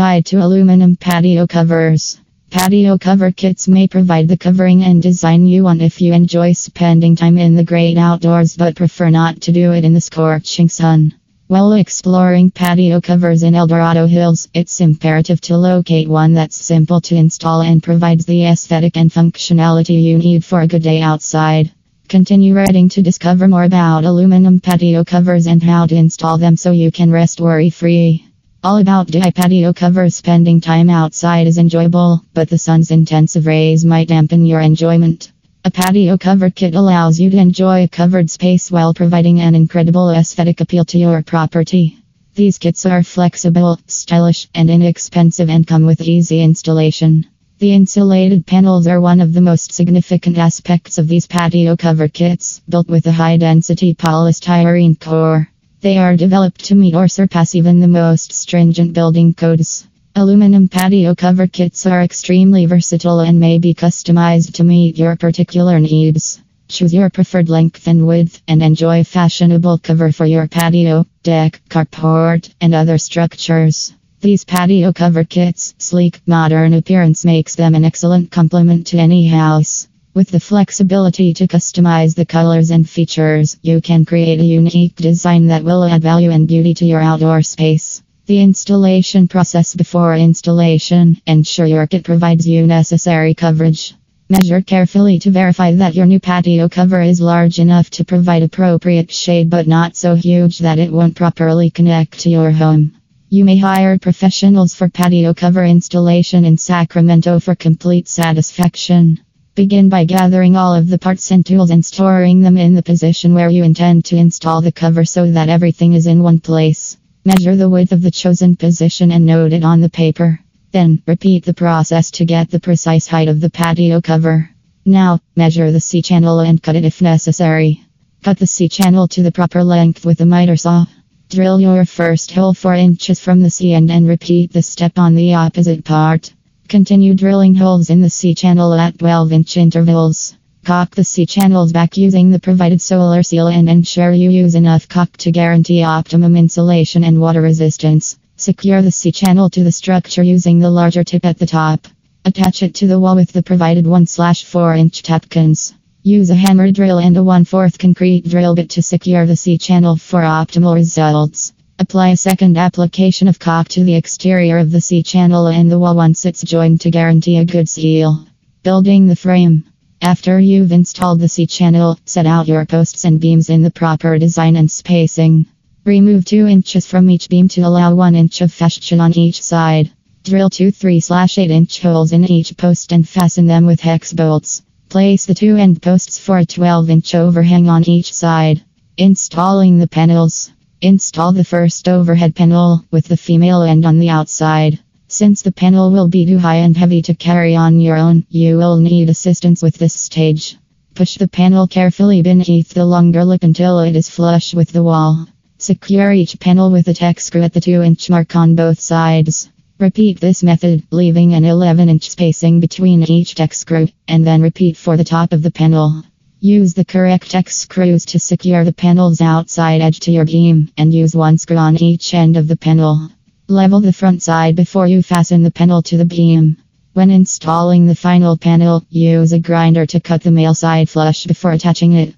Guide to Aluminum Patio Covers. Patio cover kits may provide the covering and design you want if you enjoy spending time in the great outdoors but prefer not to do it in the scorching sun. While exploring patio covers in El Dorado Hills, it's imperative to locate one that's simple to install and provides the aesthetic and functionality you need for a good day outside. Continue reading to discover more about aluminum patio covers and how to install them so you can rest worry free. All about DI patio cover Spending time outside is enjoyable, but the sun's intensive rays might dampen your enjoyment. A patio cover kit allows you to enjoy a covered space while providing an incredible aesthetic appeal to your property. These kits are flexible, stylish, and inexpensive and come with easy installation. The insulated panels are one of the most significant aspects of these patio cover kits, built with a high density polystyrene core. They are developed to meet or surpass even the most stringent building codes. Aluminum patio cover kits are extremely versatile and may be customized to meet your particular needs. Choose your preferred length and width and enjoy fashionable cover for your patio, deck, carport, and other structures. These patio cover kits, sleek, modern appearance makes them an excellent complement to any house. With the flexibility to customize the colors and features, you can create a unique design that will add value and beauty to your outdoor space. The installation process before installation ensure your kit provides you necessary coverage. Measure carefully to verify that your new patio cover is large enough to provide appropriate shade but not so huge that it won't properly connect to your home. You may hire professionals for patio cover installation in Sacramento for complete satisfaction. Begin by gathering all of the parts and tools and storing them in the position where you intend to install the cover so that everything is in one place. Measure the width of the chosen position and note it on the paper. Then, repeat the process to get the precise height of the patio cover. Now, measure the C channel and cut it if necessary. Cut the C channel to the proper length with a miter saw. Drill your first hole 4 inches from the C end and repeat the step on the opposite part. Continue drilling holes in the C channel at 12 inch intervals. Caulk the C channels back using the provided solar seal and ensure you use enough caulk to guarantee optimum insulation and water resistance. Secure the C channel to the structure using the larger tip at the top. Attach it to the wall with the provided 1 4 inch Tapcons. Use a hammer drill and a 1 4 concrete drill bit to secure the C channel for optimal results. Apply a second application of caulk to the exterior of the C channel and the wall once it's joined to guarantee a good seal. Building the frame. After you've installed the C channel, set out your posts and beams in the proper design and spacing. Remove 2 inches from each beam to allow 1 inch of fascia on each side. Drill two 3 8 inch holes in each post and fasten them with hex bolts. Place the two end posts for a 12 inch overhang on each side. Installing the panels. Install the first overhead panel with the female end on the outside. Since the panel will be too high and heavy to carry on your own, you will need assistance with this stage. Push the panel carefully beneath the longer lip until it is flush with the wall. Secure each panel with a tack screw at the 2 inch mark on both sides. Repeat this method, leaving an 11 inch spacing between each tack screw, and then repeat for the top of the panel. Use the correct tack screws to secure the panel's outside edge to your beam, and use one screw on each end of the panel. Level the front side before you fasten the panel to the beam. When installing the final panel, use a grinder to cut the male side flush before attaching it.